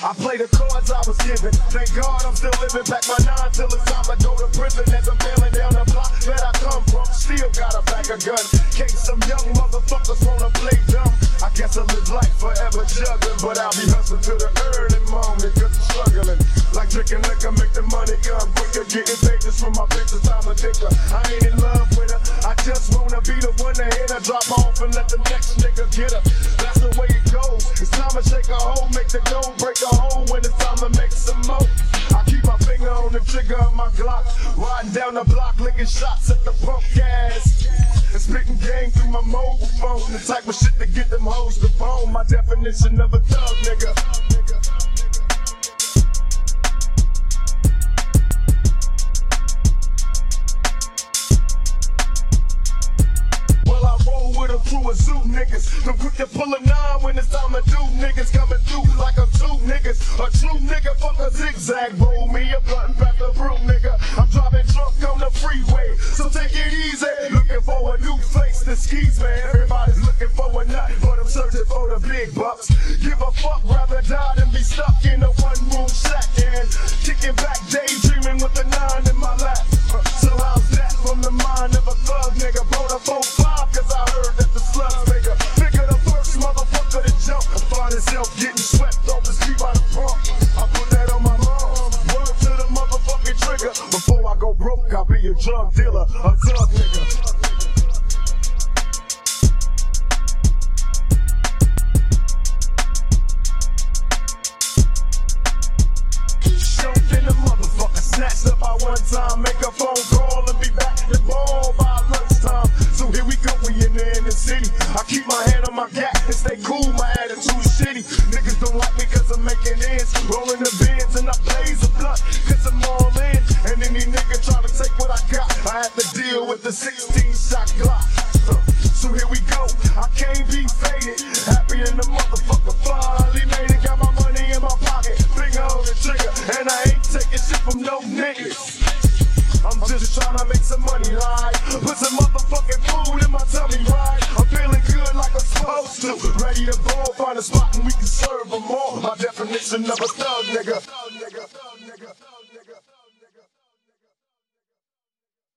I play the cards I was given. Thank God I'm still living. Back my nine till it's time to go to prison. As I'm bailing down the block that I come from. Still got a back a gun. Case some young motherfuckers wanna play dumb. I guess I live life forever juggling. But I'll be hustling to the early morning. Cause I'm struggling. Like drinking liquor, make the money come quicker. Getting just from my bitches, I'm a dicker. I ain't in love with her. I just wanna be the one to hit her. Drop off and let the next nigga get her. Shake a hole, make the dough, break a hole when it's time to make some more. I keep my finger on the trigger of my Glock, riding down the block, licking shots at the punk gas. And spitting game through my mobile phone, the type of shit to get them hoes to bone. My definition of a thug nigga. A zoo niggas. I'm quick to pull a nine when it's time to do niggas coming through like I'm two niggas. A true nigga, fuck a zigzag. Roll me a blunt, back the broom, nigga. I'm driving drunk on the freeway, so take it easy. Looking for a new face to skis, man. Everybody's looking for a nut, but I'm searching for the big bucks. Give a fuck, rather die than be stuck in a one room shack and kicking back, daydreaming with a nine in my lap. So how's that from the mind of a thug nigga? Blow the 4-5 a drug dealer, a thug nigga. In the motherfucker, snatched up by one time, make a phone call and be back the ball by lunchtime. So here we go, we in the inner city. I keep my hand on my gap and stay cool, my attitude shitty. Niggas don't like me cause I'm making ends, rolling the with the 16 shot Glock. So here we go, I can't be faded. Happy in the motherfucker, finally made it. Got my money in my pocket, finger on the trigger, and I ain't taking shit from no niggas. I'm just trying to make some money, right? Put some motherfucking food in my tummy, right? I'm feeling good like I'm supposed to. Ready to ball, find a spot and we can serve them all. My definition of a thug nigga. Thug nigga.